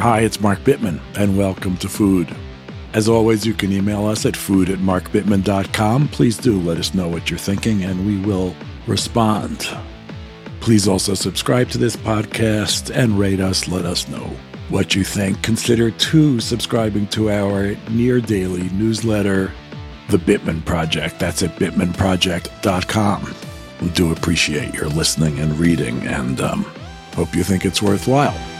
Hi, it's Mark Bittman, and welcome to Food. As always, you can email us at food at markbittman.com. Please do let us know what you're thinking, and we will respond. Please also subscribe to this podcast and rate us. Let us know what you think. Consider too subscribing to our near daily newsletter, The Bittman Project. That's at bittmanproject.com. We do appreciate your listening and reading, and um, hope you think it's worthwhile.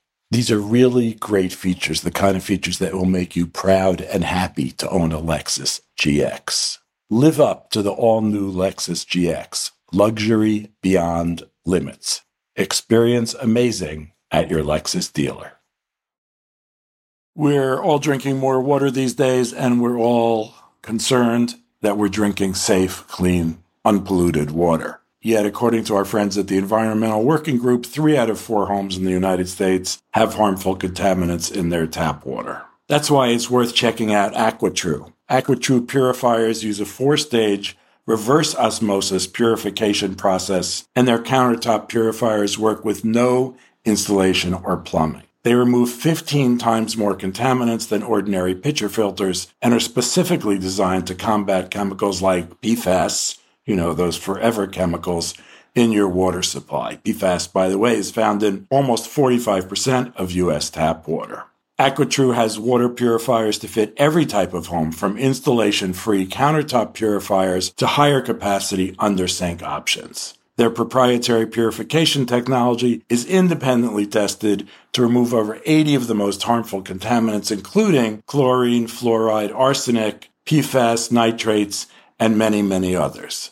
These are really great features, the kind of features that will make you proud and happy to own a Lexus GX. Live up to the all new Lexus GX, luxury beyond limits. Experience amazing at your Lexus dealer. We're all drinking more water these days, and we're all concerned that we're drinking safe, clean, unpolluted water. Yet, according to our friends at the Environmental Working Group, three out of four homes in the United States have harmful contaminants in their tap water. That's why it's worth checking out AquaTrue. AquaTrue purifiers use a four stage reverse osmosis purification process, and their countertop purifiers work with no installation or plumbing. They remove 15 times more contaminants than ordinary pitcher filters and are specifically designed to combat chemicals like PFAS, you know, those forever chemicals in your water supply. PFAS, by the way, is found in almost 45% of U.S. tap water. AquaTrue has water purifiers to fit every type of home, from installation free countertop purifiers to higher capacity under sink options. Their proprietary purification technology is independently tested to remove over 80 of the most harmful contaminants, including chlorine, fluoride, arsenic, PFAS, nitrates, and many, many others.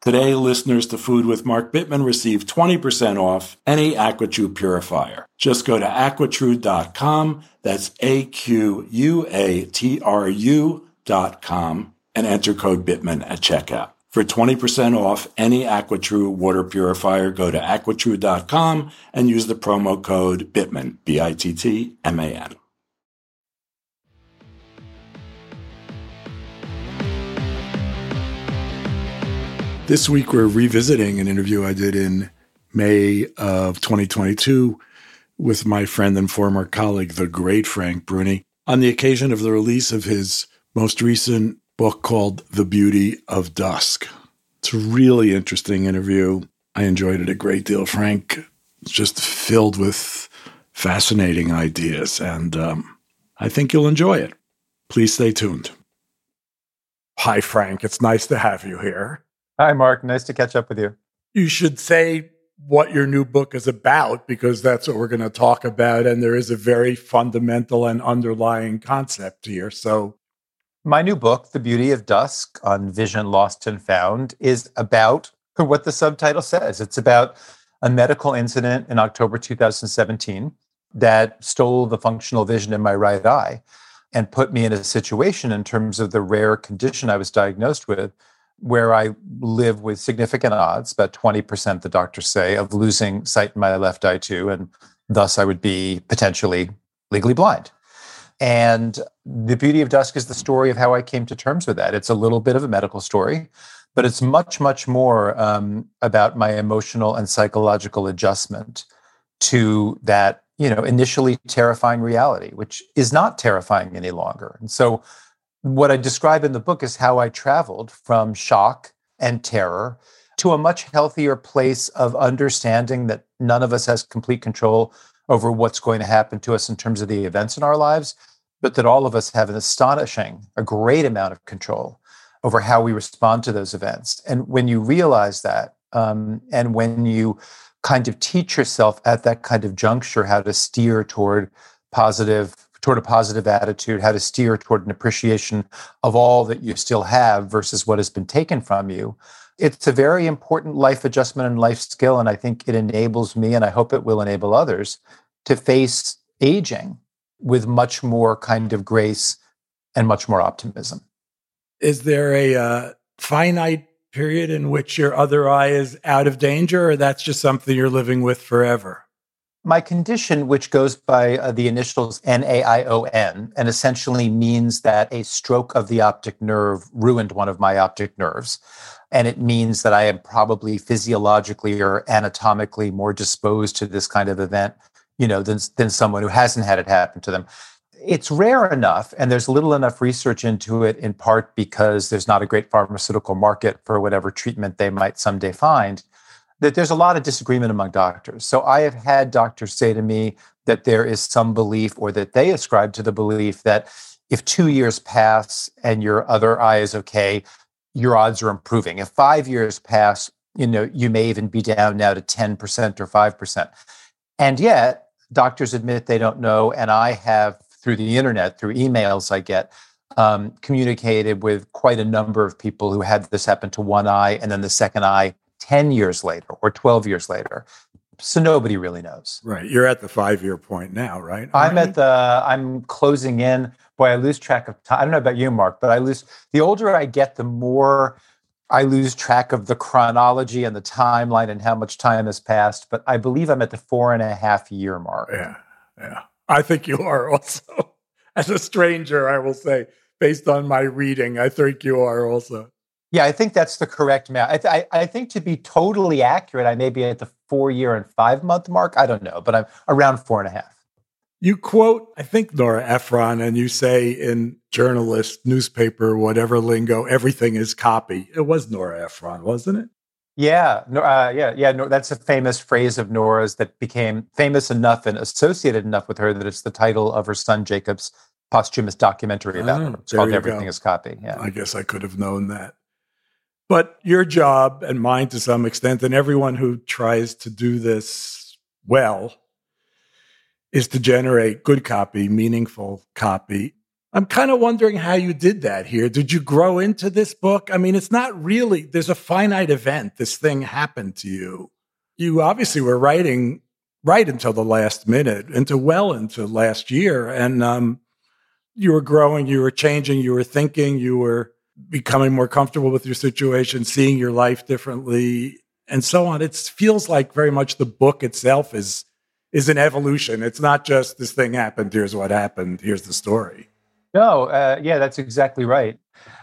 Today, listeners to Food with Mark Bittman receive 20% off any AquaTrue purifier. Just go to aquatrue.com, that's A Q U A T R U.com, and enter code Bittman at checkout. For 20% off any AquaTrue water purifier, go to aquatrue.com and use the promo code Bittman, B I T T M A N. This week, we're revisiting an interview I did in May of 2022 with my friend and former colleague, the great Frank Bruni, on the occasion of the release of his most recent book called The Beauty of Dusk. It's a really interesting interview. I enjoyed it a great deal. Frank is just filled with fascinating ideas, and um, I think you'll enjoy it. Please stay tuned. Hi, Frank. It's nice to have you here. Hi, Mark. Nice to catch up with you. You should say what your new book is about because that's what we're going to talk about. And there is a very fundamental and underlying concept here. So, my new book, The Beauty of Dusk on Vision Lost and Found, is about what the subtitle says. It's about a medical incident in October 2017 that stole the functional vision in my right eye and put me in a situation in terms of the rare condition I was diagnosed with where I live with significant odds, about 20%, the doctors say, of losing sight in my left eye too. And thus I would be potentially legally blind. And the beauty of dusk is the story of how I came to terms with that. It's a little bit of a medical story, but it's much, much more um, about my emotional and psychological adjustment to that, you know, initially terrifying reality, which is not terrifying any longer. And so what I describe in the book is how I traveled from shock and terror to a much healthier place of understanding that none of us has complete control over what's going to happen to us in terms of the events in our lives, but that all of us have an astonishing, a great amount of control over how we respond to those events. And when you realize that, um, and when you kind of teach yourself at that kind of juncture how to steer toward positive toward a positive attitude, how to steer toward an appreciation of all that you still have versus what has been taken from you. It's a very important life adjustment and life skill. And I think it enables me, and I hope it will enable others, to face aging with much more kind of grace and much more optimism. Is there a uh, finite period in which your other eye is out of danger, or that's just something you're living with forever? My condition, which goes by uh, the initials NAION, and essentially means that a stroke of the optic nerve ruined one of my optic nerves. And it means that I am probably physiologically or anatomically more disposed to this kind of event, you know, than, than someone who hasn't had it happen to them. It's rare enough, and there's little enough research into it, in part because there's not a great pharmaceutical market for whatever treatment they might someday find that there's a lot of disagreement among doctors. So I have had doctors say to me that there is some belief or that they ascribe to the belief that if two years pass and your other eye is okay, your odds are improving. If five years pass, you know, you may even be down now to 10% or 5%. And yet, doctors admit they don't know. And I have, through the internet, through emails I get, um, communicated with quite a number of people who had this happen to one eye and then the second eye 10 years later or 12 years later. So nobody really knows. Right. You're at the five year point now, right? I'm at the, I'm closing in. Boy, I lose track of time. I don't know about you, Mark, but I lose, the older I get, the more I lose track of the chronology and the timeline and how much time has passed. But I believe I'm at the four and a half year mark. Yeah. Yeah. I think you are also. As a stranger, I will say, based on my reading, I think you are also. Yeah, I think that's the correct math. I, th- I, I, think to be totally accurate, I may be at the four year and five month mark. I don't know, but I'm around four and a half. You quote, I think, Nora Ephron, and you say in journalist, newspaper, whatever lingo, everything is copy. It was Nora Ephron, wasn't it? Yeah, uh, yeah, yeah. No, that's a famous phrase of Nora's that became famous enough and associated enough with her that it's the title of her son Jacob's posthumous documentary about oh, her. It's called Everything go. is Copy. Yeah. I guess I could have known that. But your job and mine to some extent, and everyone who tries to do this well, is to generate good copy, meaningful copy. I'm kind of wondering how you did that here. Did you grow into this book? I mean, it's not really, there's a finite event. This thing happened to you. You obviously were writing right until the last minute, into well into last year. And um, you were growing, you were changing, you were thinking, you were becoming more comfortable with your situation, seeing your life differently, and so on. It feels like very much the book itself is is an evolution. It's not just this thing happened. Here's what happened. Here's the story. No, uh, yeah, that's exactly right.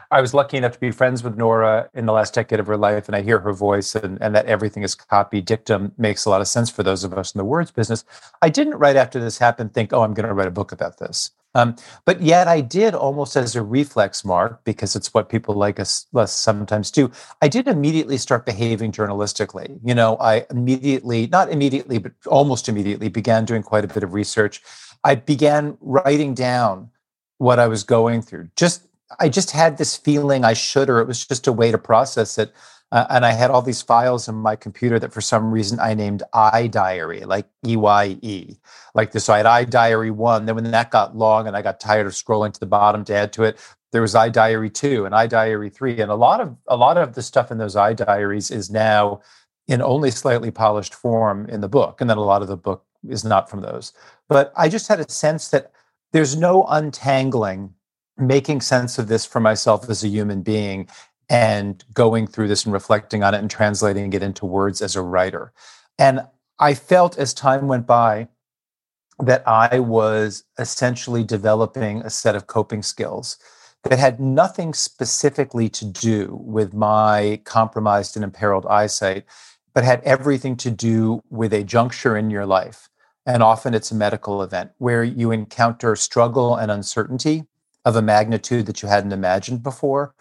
I was lucky enough to be friends with Nora in the last decade of her life, and I hear her voice, and, and that everything is copy dictum makes a lot of sense for those of us in the words business. I didn't, right after this happened, think, oh, I'm going to write a book about this. Um, but yet I did almost as a reflex mark, because it's what people like us, us sometimes do. I did immediately start behaving journalistically. You know, I immediately, not immediately, but almost immediately began doing quite a bit of research. I began writing down what I was going through. Just I just had this feeling I should, or it was just a way to process it. Uh, and I had all these files in my computer that for some reason I named iDiary, like E Y E, like this. So I had iDiary one. Then when that got long and I got tired of scrolling to the bottom to add to it, there was iDiary two and iDiary three, and a lot of a lot of the stuff in those iDiaries is now in only slightly polished form in the book, and then a lot of the book is not from those. But I just had a sense that there's no untangling making sense of this for myself as a human being and going through this and reflecting on it and translating it into words as a writer. And I felt as time went by that I was essentially developing a set of coping skills that had nothing specifically to do with my compromised and imperiled eyesight, but had everything to do with a juncture in your life. And often it's a medical event where you encounter struggle and uncertainty of a magnitude that you hadn't imagined before,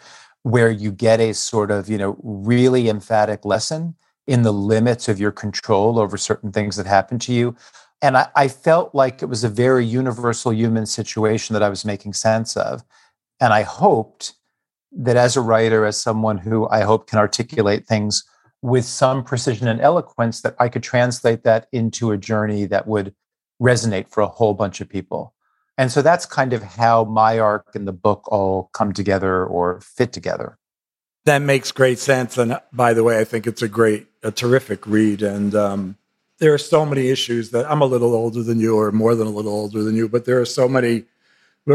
where you get a sort of, you know, really emphatic lesson in the limits of your control over certain things that happen to you. And I, I, felt like it was a very universal human situation that I was making sense of. And I hoped that as a writer, as someone who I hope can articulate things with some precision and eloquence, that I could translate that into a journey that would resonate for a whole bunch of people. And so that's kind of how my arc and the book all come together or fit together. That makes great sense. And by the way, I think it's a great, a terrific read. And um, there are so many issues that I'm a little older than you, or more than a little older than you, but there are so many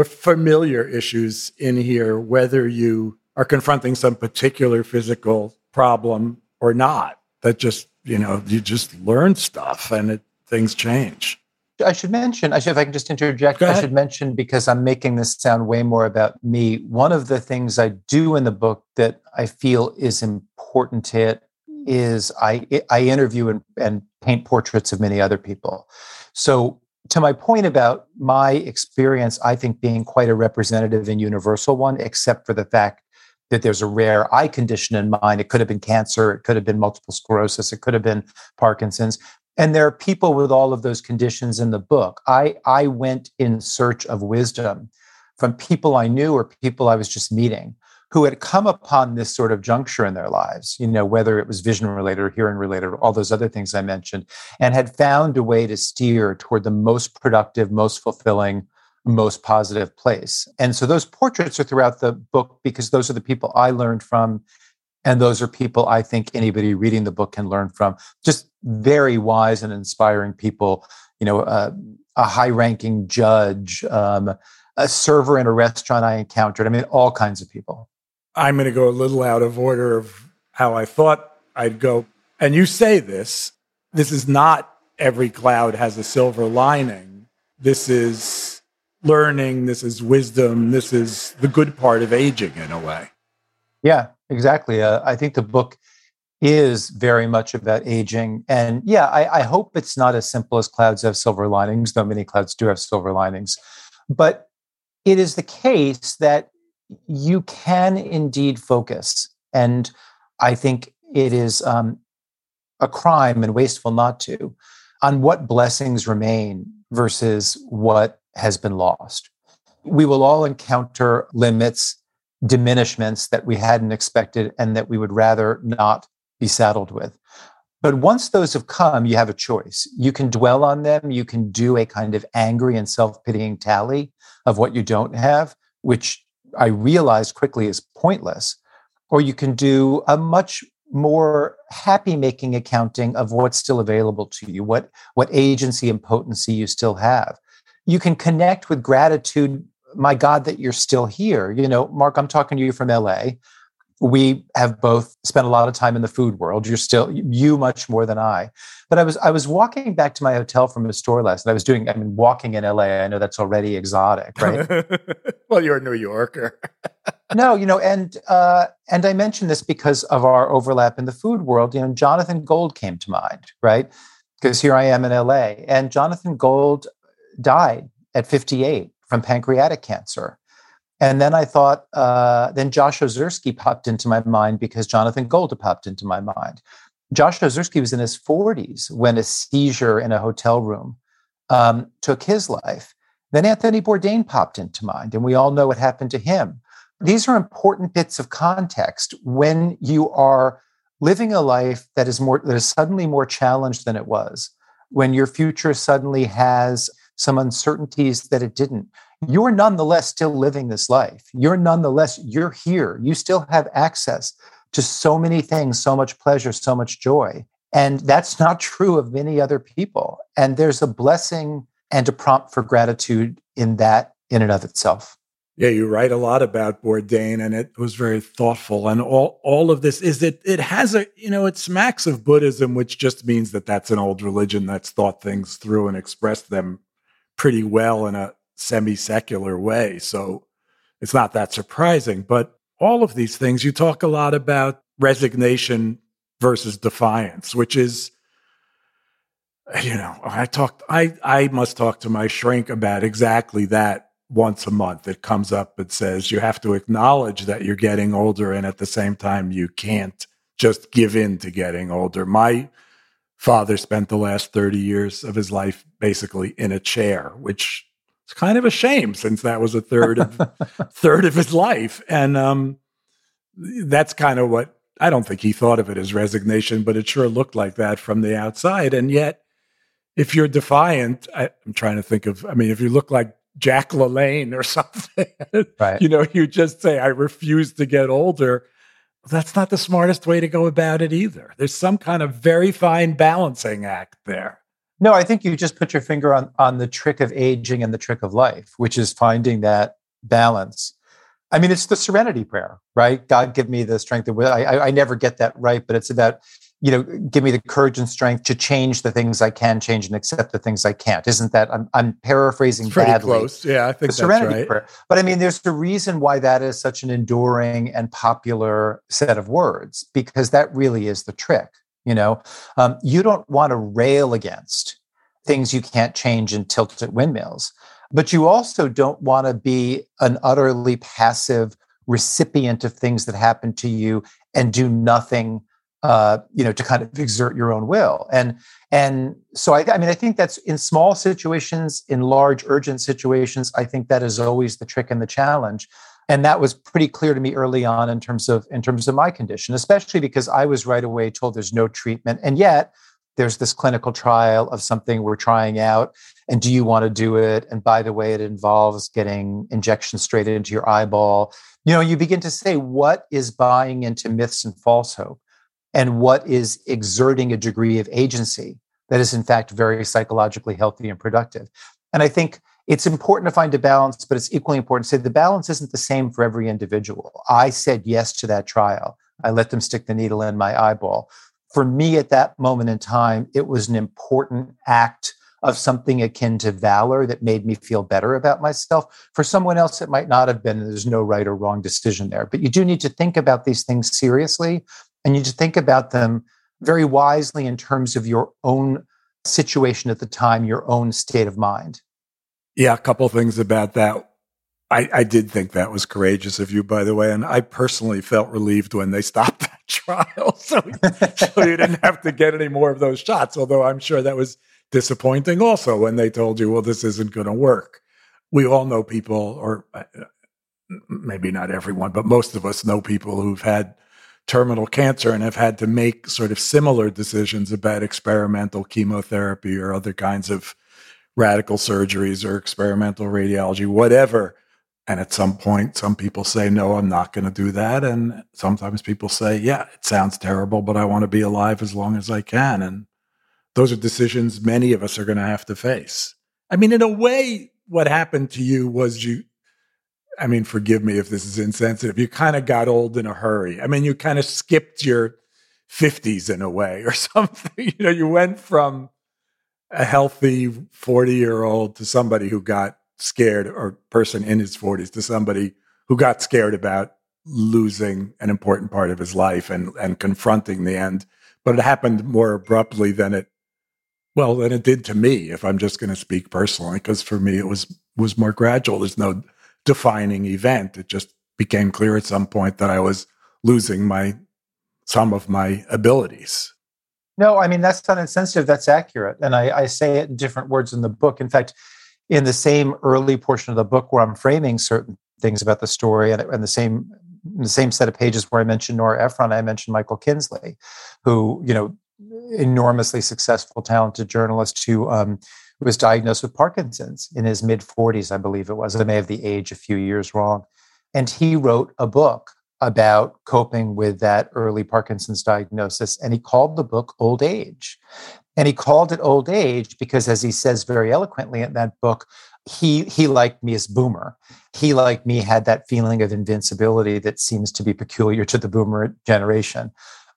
familiar issues in here, whether you are confronting some particular physical problem or not, that just, you know, you just learn stuff and it, things change. I should mention, I should, if I can just interject, I should mention because I'm making this sound way more about me. One of the things I do in the book that I feel is important to it is I I interview and, and paint portraits of many other people. So to my point about my experience, I think being quite a representative and universal one, except for the fact that there's a rare eye condition in mind. It could have been cancer, it could have been multiple sclerosis, it could have been Parkinson's and there are people with all of those conditions in the book. I i went in search of wisdom from people i knew or people i was just meeting who had come upon this sort of juncture in their lives you know whether it was vision related or hearing related or all those other things i mentioned and had found a way to steer toward the most productive most fulfilling most positive place. And so those portraits are throughout the book because those are the people i learned from and those are people I think anybody reading the book can learn from. Just very wise and inspiring people. You know, uh, a high-ranking judge, um, a server in a restaurant I encountered. I mean, all kinds of people. I'm going to go a little out of order of how I thought I'd go. And you say this. This is not every cloud has a silver lining. This is learning. This is wisdom. This is the good part of aging in a way. Yeah, exactly. Uh, I think the book is very much about aging. And yeah, I, I, hope it's not as simple as clouds have silver linings, though many clouds do have silver linings. But it is the case that you can indeed focus. And I think it is um, a crime and wasteful not to on what blessings remain versus what has been lost. We will all encounter limits diminishments that we hadn't expected and that we would rather not be saddled with. But once those have come, you have a choice. You can dwell on them. You can do a kind of angry and self pitying tally of what you don't have, which I realized quickly is pointless. Or you can do a much more happy making accounting of what's still available to you, what, what agency and potency you still have. You can connect with gratitude my God, that you're still here. You know, Mark, I'm talking to you from LA. We have both spent a lot of time in the food world. You're still you much more than I. But I was I was walking back to my hotel from a store last night. I was doing I mean walking in LA. I know that's already exotic, right? well, you're a New Yorker. no, you know, and uh, and I mention this because of our overlap in the food world. You know, Jonathan Gold came to mind, right? Because here I am in LA, and Jonathan Gold died at 58 from pancreatic cancer. And then I thought, uh, then Josh Ozersky popped into my mind because Jonathan Gold popped into my mind. Josh Ozersky was in his 40s when a seizure in a hotel room um, took his life. Then Anthony Bourdain popped into mind, and we all know what happened to him. These are important bits of context when you are living a life that is more that is suddenly more challenged than it was, when your future suddenly has some uncertainties that it didn't. You're nonetheless still living this life. You're nonetheless, you're here. You still have access to so many things, so much pleasure, so much joy. And that's not true of many other people. And there's a blessing and a prompt for gratitude in that in and of itself. Yeah, you write a lot about Bourdain, and it was very thoughtful. And all all of this is that it has a you know it smacks of Buddhism, which just means that that's an old religion that's thought things through and expressed them pretty well in a semi secular way. So it's not that surprising. But all of these things, you talk a lot about resignation versus defiance, which is you know, I talked, I, I must talk to my shrink about exactly that once a month. It comes up and says you have to acknowledge that you're getting older, and at the same time, you can't just give in to getting older. My father spent the last 30 years of his life basically in a chair, which is kind of a shame since that was a third of third of his life. And um, that's kind of what I don't think he thought of it as resignation, but it sure looked like that from the outside. And yet if you're defiant, I, am trying to think of, I mean, if you look like Jack LaLanne or something, right. you know, you just say, I refuse to get older. That's not the smartest way to go about it either. There's some kind of very fine balancing act there. No, I think you just put your finger on, on the trick of aging and the trick of life, which is finding that balance. I mean, it's the serenity prayer, right? God, give me the strength. Of, I, I, I never get that right, but it's about you know, give me the courage and strength to change the things I can change and accept the things I can't. Isn't that I'm, I'm paraphrasing it's pretty badly? Close. Yeah, I think the Serenity right. Prayer. But I mean, there's a reason why that is such an enduring and popular set of words because that really is the trick. You know, um, you don't want to rail against things you can't change and tilt at windmills, but you also don't want to be an utterly passive recipient of things that happen to you and do nothing uh, you know, to kind of exert your own will. And and so I, I mean, I think that's in small situations, in large urgent situations, I think that is always the trick and the challenge. And that was pretty clear to me early on in terms of in terms of my condition, especially because I was right away told there's no treatment, and yet there's this clinical trial of something we're trying out and do you want to do it? And by the way it involves getting injections straight into your eyeball. You know you begin to say what is buying into myths and false hope? And what is exerting a degree of agency that is in fact very psychologically healthy and productive? And i think it's important to find a balance but it's equally important to say the balance isn't the same for every individual i said yes to that trial i let them stick the needle in my eyeball for me at that moment in time it was an important act of something akin to valor that made me feel better about myself. For someone else, it might not have been. There's no right or wrong decision there. But you do need to think about these things seriously and you need to think about them very wisely in terms of your own situation at the time, your own state of mind. Yeah, a couple things about that. I, I, did think that was courageous of you, by the way. And I personally felt relieved when they stopped that trial. So, so you didn't have to get any more of those shots, although I'm sure that was disappointing also when they told you, well, this isn't going to work. We all know people, or uh, maybe not everyone, but most of us know people who've had terminal cancer and have had to make sort of similar decisions about experimental chemotherapy or other kinds of radical surgeries or experimental radiology, whatever. And at some point, some people say, no, I'm not going to do that. And sometimes people say, yeah, it sounds terrible, but I want to be alive as long as I can. And those are decisions many of us are going to have to face. I mean, in a way, what happened to you was you I mean, forgive me if this is insensitive. You kind of got old in a hurry. I mean, you kind of skipped your 50s in a way or something. You know, you went from a healthy 40 year old to somebody who got scared or person in his 40s to somebody who got scared about losing an important part of his life and, and confronting the end. But it happened more abruptly than it, well, than it did to me, if I'm just going to speak personally, because for me it was was more gradual. There's no defining event. It just became clear at some point that I was losing my some of my abilities. No, I mean that's not insensitive. That's accurate, and I, I say it in different words in the book. In fact, in the same early portion of the book where I'm framing certain things about the story, and, and the same the same set of pages where I mentioned Nora Ephron, I mentioned Michael Kinsley, who you know, enormously successful, talented journalist who um, was diagnosed with Parkinson's in his mid 40s, I believe it was. I may have the age a few years wrong, and he wrote a book about coping with that early Parkinson's diagnosis, and he called the book Old Age. And he called it Old Age because, as he says very eloquently in that book, he he liked me as boomer. He like me had that feeling of invincibility that seems to be peculiar to the boomer generation.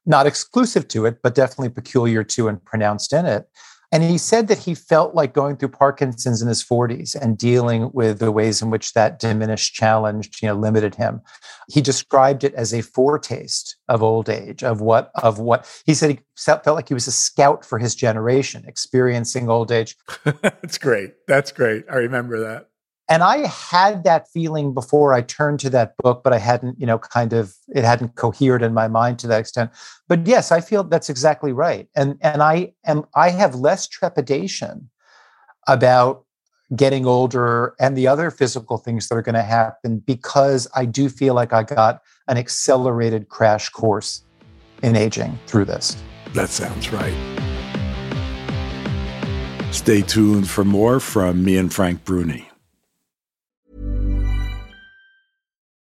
Not exclusive to it but definitely peculiar to and pronounced in it and he said that he felt like going through parkinson's in his 40s and dealing with the ways in which that diminished challenge you know limited him. He described it as a foretaste of old age of what of what he said he felt like he was a scout for his generation experiencing old age. That's great. That's great. I remember that and i had that feeling before i turned to that book but i hadn't you know kind of it hadn't cohered in my mind to that extent. But yes i feel that's exactly right. And and i am i have less trepidation about getting older and the other physical things that are going to happen because i do feel like i got an accelerated crash course in aging through this. That sounds right. Stay tuned for more from me and frank bruni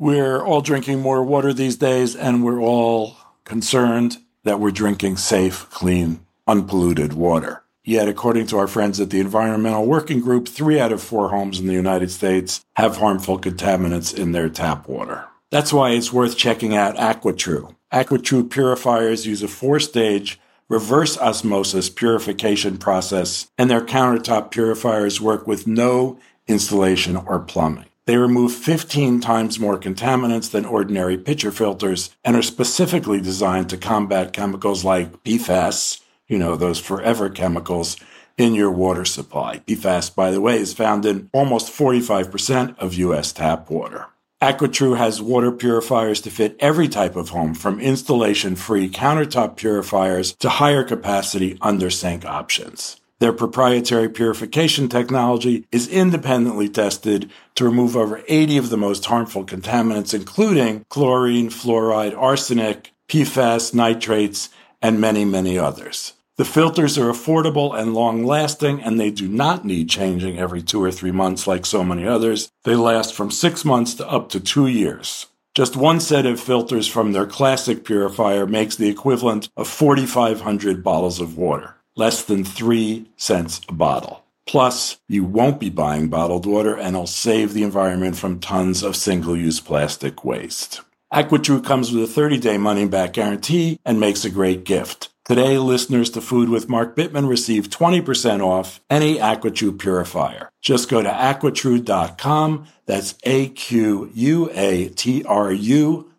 We're all drinking more water these days, and we're all concerned that we're drinking safe, clean, unpolluted water. Yet, according to our friends at the Environmental Working Group, three out of four homes in the United States have harmful contaminants in their tap water. That's why it's worth checking out AquaTrue. AquaTrue purifiers use a four stage reverse osmosis purification process, and their countertop purifiers work with no installation or plumbing. They remove 15 times more contaminants than ordinary pitcher filters and are specifically designed to combat chemicals like PFAS, you know, those forever chemicals in your water supply. PFAS, by the way, is found in almost 45% of U.S. tap water. AquaTrue has water purifiers to fit every type of home, from installation free countertop purifiers to higher capacity under sink options. Their proprietary purification technology is independently tested to remove over 80 of the most harmful contaminants, including chlorine, fluoride, arsenic, PFAS, nitrates, and many, many others. The filters are affordable and long lasting, and they do not need changing every two or three months like so many others. They last from six months to up to two years. Just one set of filters from their classic purifier makes the equivalent of 4,500 bottles of water, less than three cents a bottle. Plus, you won't be buying bottled water and it'll save the environment from tons of single use plastic waste. AquaTrue comes with a 30 day money back guarantee and makes a great gift. Today, listeners to Food with Mark Bittman receive 20% off any AquaTrue purifier. Just go to aquatrue.com, that's A-Q-U-A-T-R-U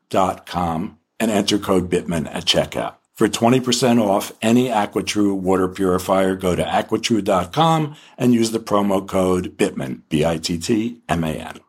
dot com, and enter code Bittman at checkout. For 20% off any AquaTrue water purifier, go to aquatrue.com and use the promo code BITTMAN, B-I-T-T-M-A-N.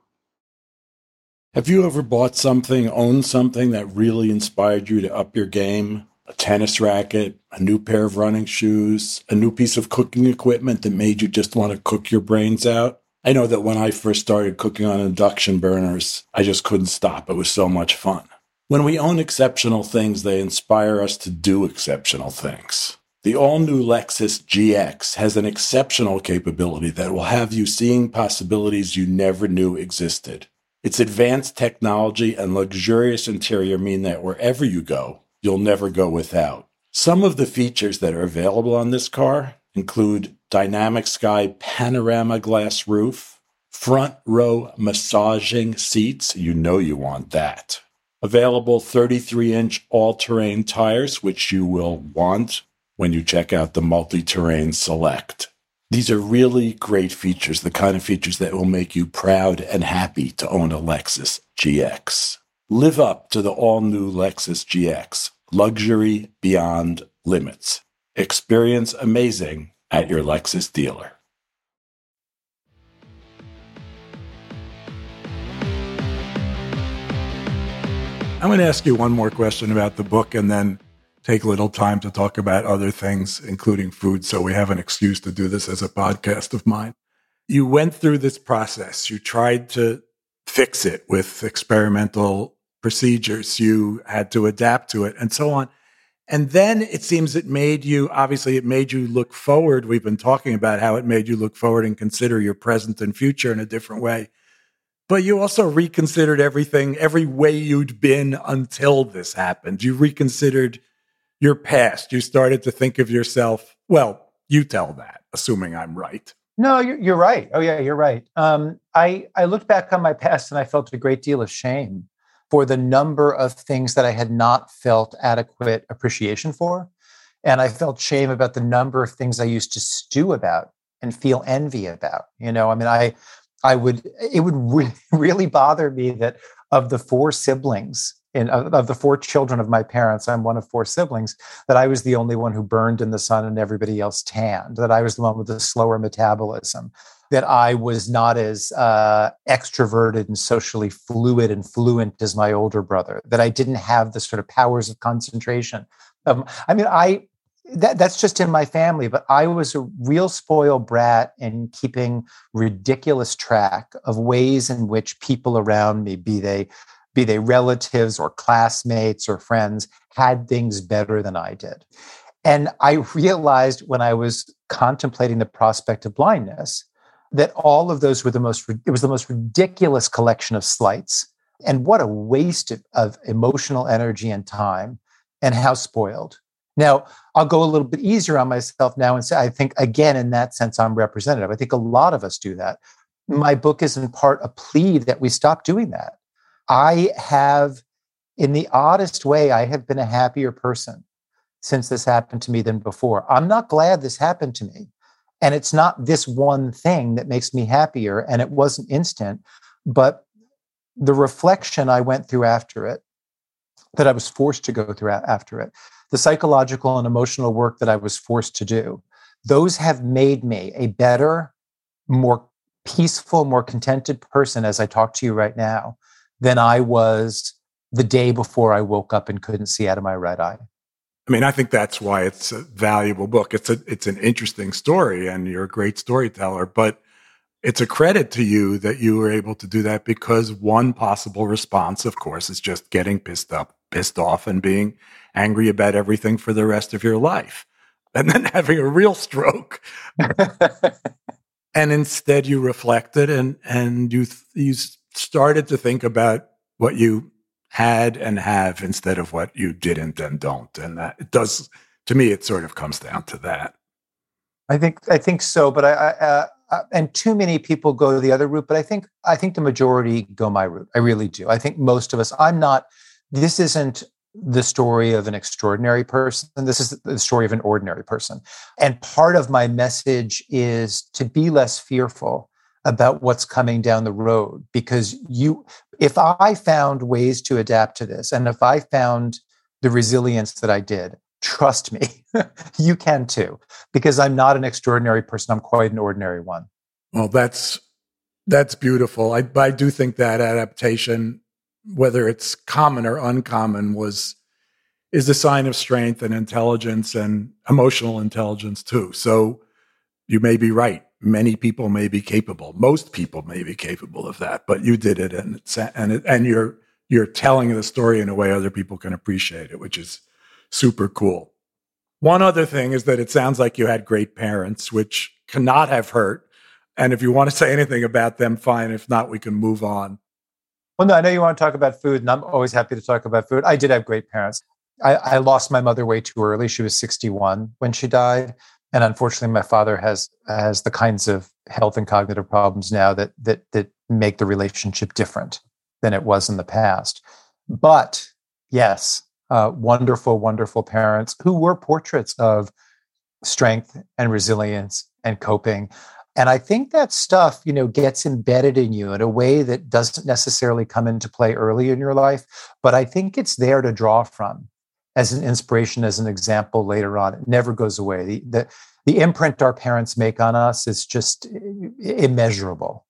Have you ever bought something, owned something that really inspired you to up your game? a tennis racket, a new pair of running shoes, a new piece of cooking equipment that made you just want to cook your brains out. I know that when I first started cooking on induction burners, I just couldn't stop. It was so much fun. When we own exceptional things, they inspire us to do exceptional things. The all new Lexus GX has an exceptional capability that will have you seeing possibilities you never knew existed. Its advanced technology and luxurious interior mean that wherever you go, you'll never go without. Some of the features that are available on this car include dynamic sky panorama glass roof, front row massaging seats. You know you want that. Available 33 inch all terrain tires, which you will want when you check out the multi terrain select. These are really great features, the kind of features that will make you proud and happy to own a Lexus GX. Live up to the all new Lexus GX. Luxury beyond limits. Experience amazing at your Lexus dealer. I'm going to ask you one more question about the book and then take a little time to talk about other things, including food. So we have an excuse to do this as a podcast of mine. You went through this process. You tried to fix it with experimental procedures. You had to adapt to it and so on. And then it seems it made you, obviously, it made you look forward. We've been talking about how it made you look forward and consider your present and future in a different way. But you also reconsidered everything, every way you'd been until this happened. You reconsidered your past. You started to think of yourself, well, you tell that, assuming I'm right. No, you're, right. Oh, yeah, you're right. Um, I, I looked back on my past and I felt a great deal of shame for the number of things that I had not felt adequate appreciation for. And I felt shame about the number of things I used to stew about and feel envy about. You know, I mean, I, I would, it would re- really bother me that of the four siblings in, of, of the four children of my parents, I'm one of four siblings, that I was the only one who burned in the sun and everybody else tanned, that I was the one with the slower metabolism, that I was not as uh, extroverted and socially fluid and fluent as my older brother, that I didn't have the sort of powers of concentration. Um, I mean, I that, that's just in my family, but I was a real spoiled brat in keeping ridiculous track of ways in which people around me, be they be they relatives or classmates or friends, had things better than I did. And I realized when I was contemplating the prospect of blindness that all of those were the most it was the most ridiculous collection of slights and what a waste of emotional energy and time and how spoiled now i'll go a little bit easier on myself now and say i think again in that sense i'm representative. I think a lot of us do that. My book is in part a plea that we stop doing that. I have in the oddest way i have been a happier person since this happened to me than before. I'm not glad this happened to me. And it's not this one thing that makes me happier. And it wasn't instant, but the reflection I went through after it, that I was forced to go through after it, the psychological and emotional work that I was forced to do, those have made me a better, more peaceful, more contented person as I talk to you right now than I was the day before I woke up and couldn't see out of my right eye. I mean, I think that's why it's a valuable book. It's a it's an interesting story, and you're a great storyteller. But it's a credit to you that you were able to do that because one possible response, of course, is just getting pissed up, pissed off, and being angry about everything for the rest of your life. and then having a real stroke. and instead you reflected and, and you, you started to think about what you had and have instead of what you didn't and don't. And that it does, to me, it sort of comes down to that. I think, I think so. But I, I uh, uh, and too many people go the other route. But I think, I think the majority go my route. I really do. I think most of us, I'm not, this isn't the story of an extraordinary person. This is the story of an ordinary person. And part of my message is to be less fearful about what's coming down the road because you if I found ways to adapt to this and if I found the resilience that I did, trust me, you can too because I'm not an extraordinary person, I'm quite an ordinary one. Well, that's that's beautiful. I I do think that adaptation whether it's common or uncommon was is a sign of strength and intelligence and emotional intelligence too. So you may be right. Many people may be capable. Most people may be capable of that, but you did it, and and it, and you're you're telling the story in a way other people can appreciate it, which is super cool. One other thing is that it sounds like you had great parents, which cannot have hurt. And if you want to say anything about them, fine. If not, we can move on. Well, no, I know you want to talk about food, and I'm always happy to talk about food. I did have great parents. I, I lost my mother way too early. She was 61 when she died, and unfortunately, my father has has the kinds of health and cognitive problems now that that that make the relationship different than it was in the past. But yes, uh, wonderful, wonderful parents who were portraits of strength and resilience and coping. And I think that stuff, you know, gets embedded in you in a way that doesn't necessarily come into play early in your life, but I think it's there to draw from as an inspiration, as an example later on. It never goes away. The, the, the imprint our parents make on us is just immeasurable.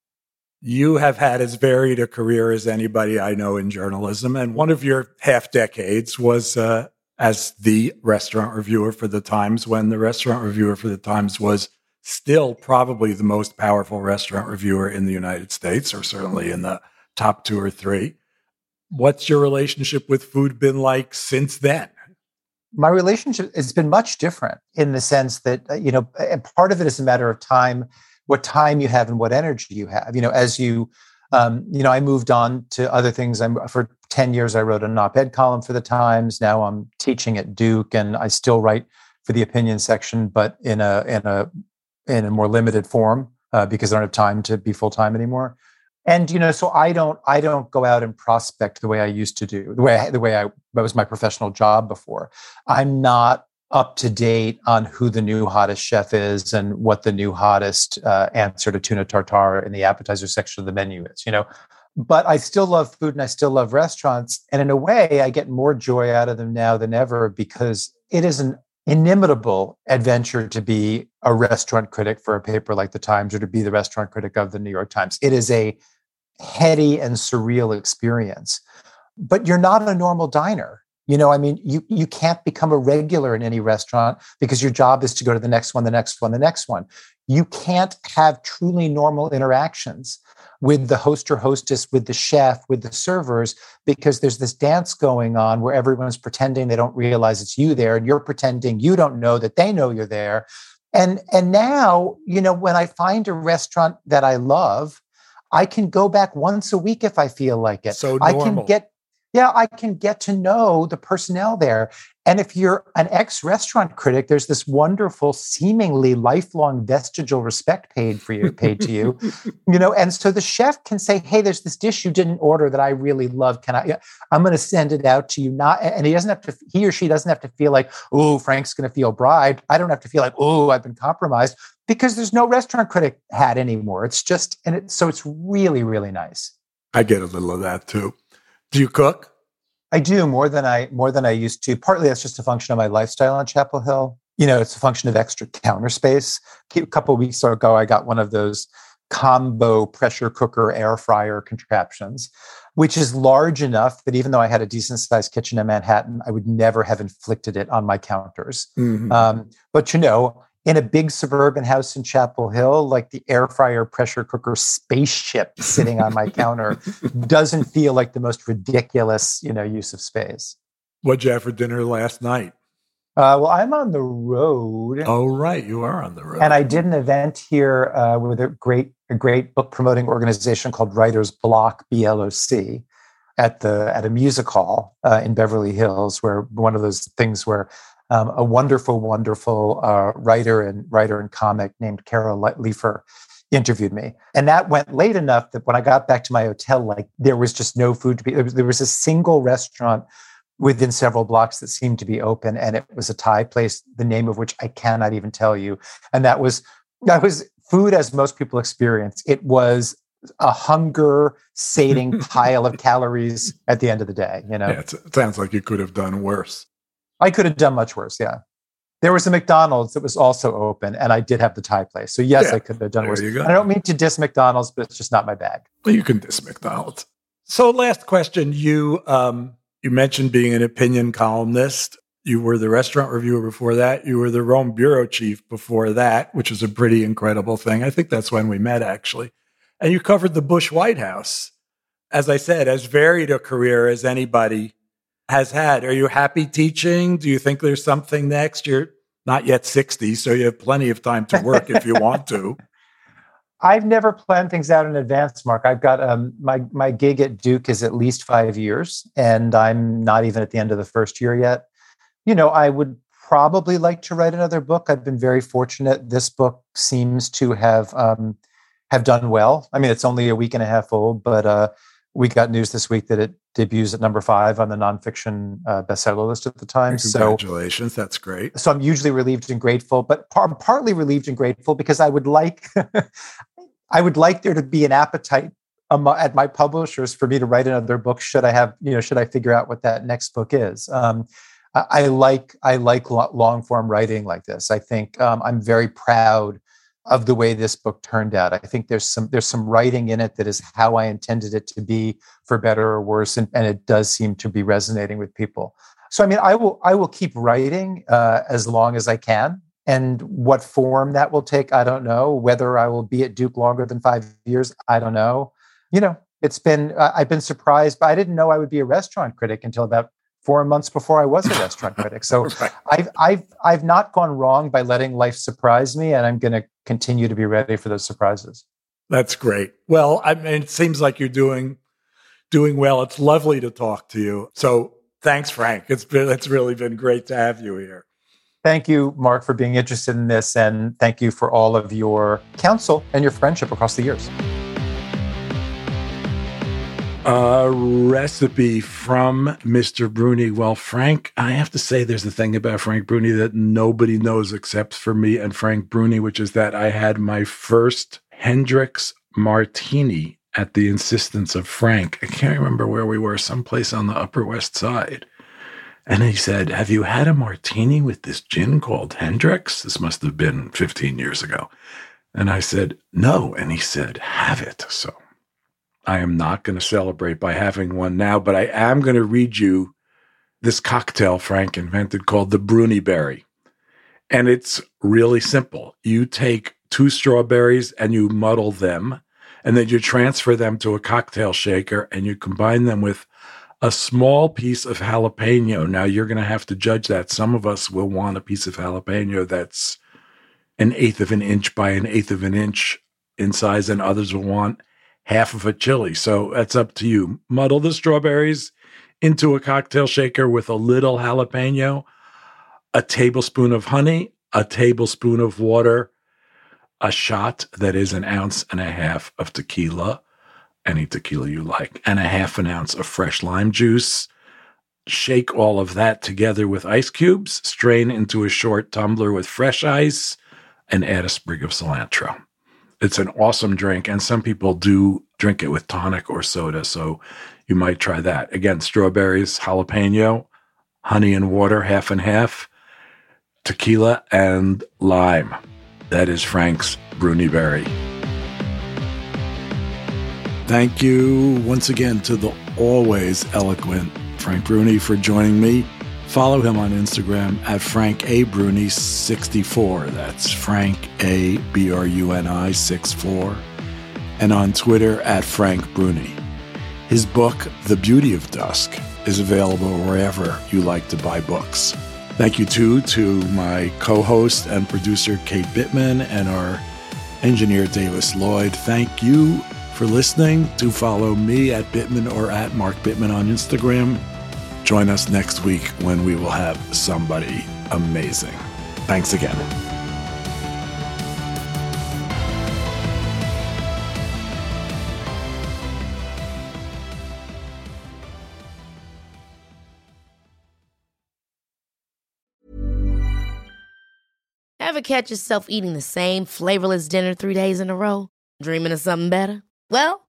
You have had as varied a career as anybody I know in journalism. And one of your half decades was uh, as the restaurant reviewer for the Times when the restaurant reviewer for the Times was still probably the most powerful restaurant reviewer in the United States, or certainly in the top two or three. What's your relationship with food been like since then? My relationship has been much different in the sense that, uh, you know, and part of it is a matter of time, what time you have and what energy you have. You know, as you, um, you know, I moved on to other things. I'm for 10 years, I wrote an op ed column for the Times. Now I'm teaching at Duke and I still write for the opinion section, but in a, in a in a more limited form uh, because I don't have time to be full time anymore. And you know, so I don't I don't go out and prospect the way I used to do the way I, the way I that was my professional job before. I'm not up to date on who the new hottest chef is and what the new hottest uh, answer to tuna tartare in the appetizer section of the menu is. You know, but I still love food and I still love restaurants. And in a way, I get more joy out of them now than ever because it is an inimitable adventure to be a restaurant critic for a paper like the Times or to be the restaurant critic of the New York Times. It is a heady and surreal experience. But you're not a normal diner. You know, I mean, you you can't become a regular in any restaurant because your job is to go to the next one, the next one, the next one. You can't have truly normal interactions with the host or hostess, with the chef, with the servers, because there's this dance going on where everyone's pretending they don't realize it's you there, and you're pretending you don't know that they know you're there. And and now, you know, when I find a restaurant that I love, I can go back once a week if I feel like it. So normal. I can get yeah, I can get to know the personnel there. And if you're an ex restaurant critic, there's this wonderful, seemingly lifelong vestigial respect paid for you, paid to you, you know. And so the chef can say, "Hey, there's this dish you didn't order that I really love. Can I? I'm going to send it out to you." Not, and he doesn't have to. He or she doesn't have to feel like, "Oh, Frank's going to feel bribed." I don't have to feel like, "Oh, I've been compromised," because there's no restaurant critic hat anymore. It's just, and it, so it's really, really nice. I get a little of that too. Do you cook? I do more than I more than I used to. Partly that's just a function of my lifestyle on Chapel Hill. You know, it's a function of extra counter space. A couple weeks ago, I got one of those combo pressure cooker air fryer contraptions, which is large enough that even though I had a decent sized kitchen in Manhattan, I would never have inflicted it on my counters. Mm-hmm. Um, but you know, in a big suburban house in Chapel Hill, like the air fryer pressure cooker spaceship sitting on my counter doesn't feel like the most ridiculous, you know, use of space. What'd you have for dinner last night? Uh, well, I'm on the road. Oh, right, you are on the road. And I did an event here uh, with a great, a great book promoting organization called Writers Block BLOC at the at a music hall uh, in Beverly Hills, where one of those things where um, a wonderful, wonderful uh, writer and writer and comic named Carol Leifer interviewed me. And that went late enough that when I got back to my hotel, like there was just no food to be. There was, there was a single restaurant within several blocks that seemed to be open, and it was a Thai place, the name of which I cannot even tell you. And that was that was food as most people experience. It was a hunger sating pile of calories at the end of the day. You know, yeah, it sounds like you could have done worse. I could have done much worse. Yeah. There was a McDonald's that was also open, and I did have the Thai place. So yes, yeah, I could have done worse. I don't mean to diss McDonald's, but it's just not my bag. Well, you can diss McDonald's. So, last question: you um, you mentioned being an opinion columnist. You were the restaurant reviewer before that. You were the Rome bureau chief before that, which is a pretty incredible thing. I think that's when we met, actually. And you covered the Bush White House. As I said, as varied a career as anybody has had. Are you happy teaching? Do you think there's something next? You're not yet 60, so you have plenty of time to work if you want to. I've never planned things out in advance, Mark. I've got um, my my gig at Duke is at least five years, and I'm not even at the end of the first year yet. You know, I would probably like to write another book. I've been very fortunate. This book seems to have um, have done well. I mean, it's only a week and a half old, but uh, we got news this week that it debuts at number five on the nonfiction uh, bestseller list at the time. Congratulations, so, that's great. So I'm hugely relieved and grateful, but par- partly relieved and grateful because I would like, I would like there to be an appetite um, at my publishers for me to write another book. Should I have, you know, should I figure out what that next book is? Um, I, I, like, I like long form writing like this. I think um, I'm very proud of the way this book turned out. I think there's some there's some writing in it that is how I intended it to be, for better or worse, and, and it does seem to be resonating with people. So I mean, I will I will keep writing uh, as long as I can, and what form that will take, I don't know. Whether I will be at Duke longer than five years, I don't know. You know, it's been I've been surprised, but I didn't know I would be a restaurant critic until about four months before I was a restaurant critic. So right. I've I've I've not gone wrong by letting life surprise me, and I'm going to continue to be ready for those surprises. That's great. Well, I mean, it seems like you're doing doing well. It's lovely to talk to you. So thanks, Frank. It's been it's really been great to have you here. Thank you, Mark, for being interested in this, and thank you for all of your counsel and your friendship across the years. A recipe from Mr. Bruni. Well, Frank, I have to say there's a thing about Frank Bruni that nobody knows except for me and Frank Bruni, which is that I had my first Hendrick's martini at the insistence of Frank. I can't remember where we were, someplace on the Upper West Side. And he said, Have you had a martini with this gin called Hendrick's? This must have been 15 years ago. And I said, No. And he said, Have it. So I am not going to celebrate by having one now, but I am going to read you this cocktail Frank invented called the Bruni Berry. And it's really simple. You take two strawberries and you muddle them, and then you transfer them to a cocktail shaker and you combine them with a small piece of jalapeno. Now you're going to have to judge that. Some of us will want a piece of jalapeno that's an eighth of an inch by an eighth of an inch in size, and others will want half of a chili. So that's up to you. Muddle the strawberries into a cocktail shaker with a little jalapeno, a tablespoon of honey, a tablespoon of water, a shot that is an ounce and a half of tequila, any tequila you like, and a half an ounce of fresh lime juice. Shake all of that together with ice cubes, strain into a short tumbler with fresh ice, and add a sprig of cilantro it's an awesome drink, and some people do drink it with tonic or soda. So you might try that. Again, strawberries, jalapeno, honey and water, half and half, tequila, and lime. That is Frank's Bruni Berry. Thank you once again to the always eloquent Frank Bruni for joining me. Follow him on Instagram at Frank A. Bruni 64. That's Frank A. B R U N I 64. And on Twitter at Frank Bruni. His book, The Beauty of Dusk, is available wherever you like to buy books. Thank you too to my co-host and producer Kate Bittman and our engineer Davis Lloyd. Thank you for listening. Do follow me at Bittman or at Mark Bittman on Instagram. Join us next week when we will have somebody amazing. Thanks again. Ever catch yourself eating the same flavorless dinner three days in a row? Dreaming of something better? Well,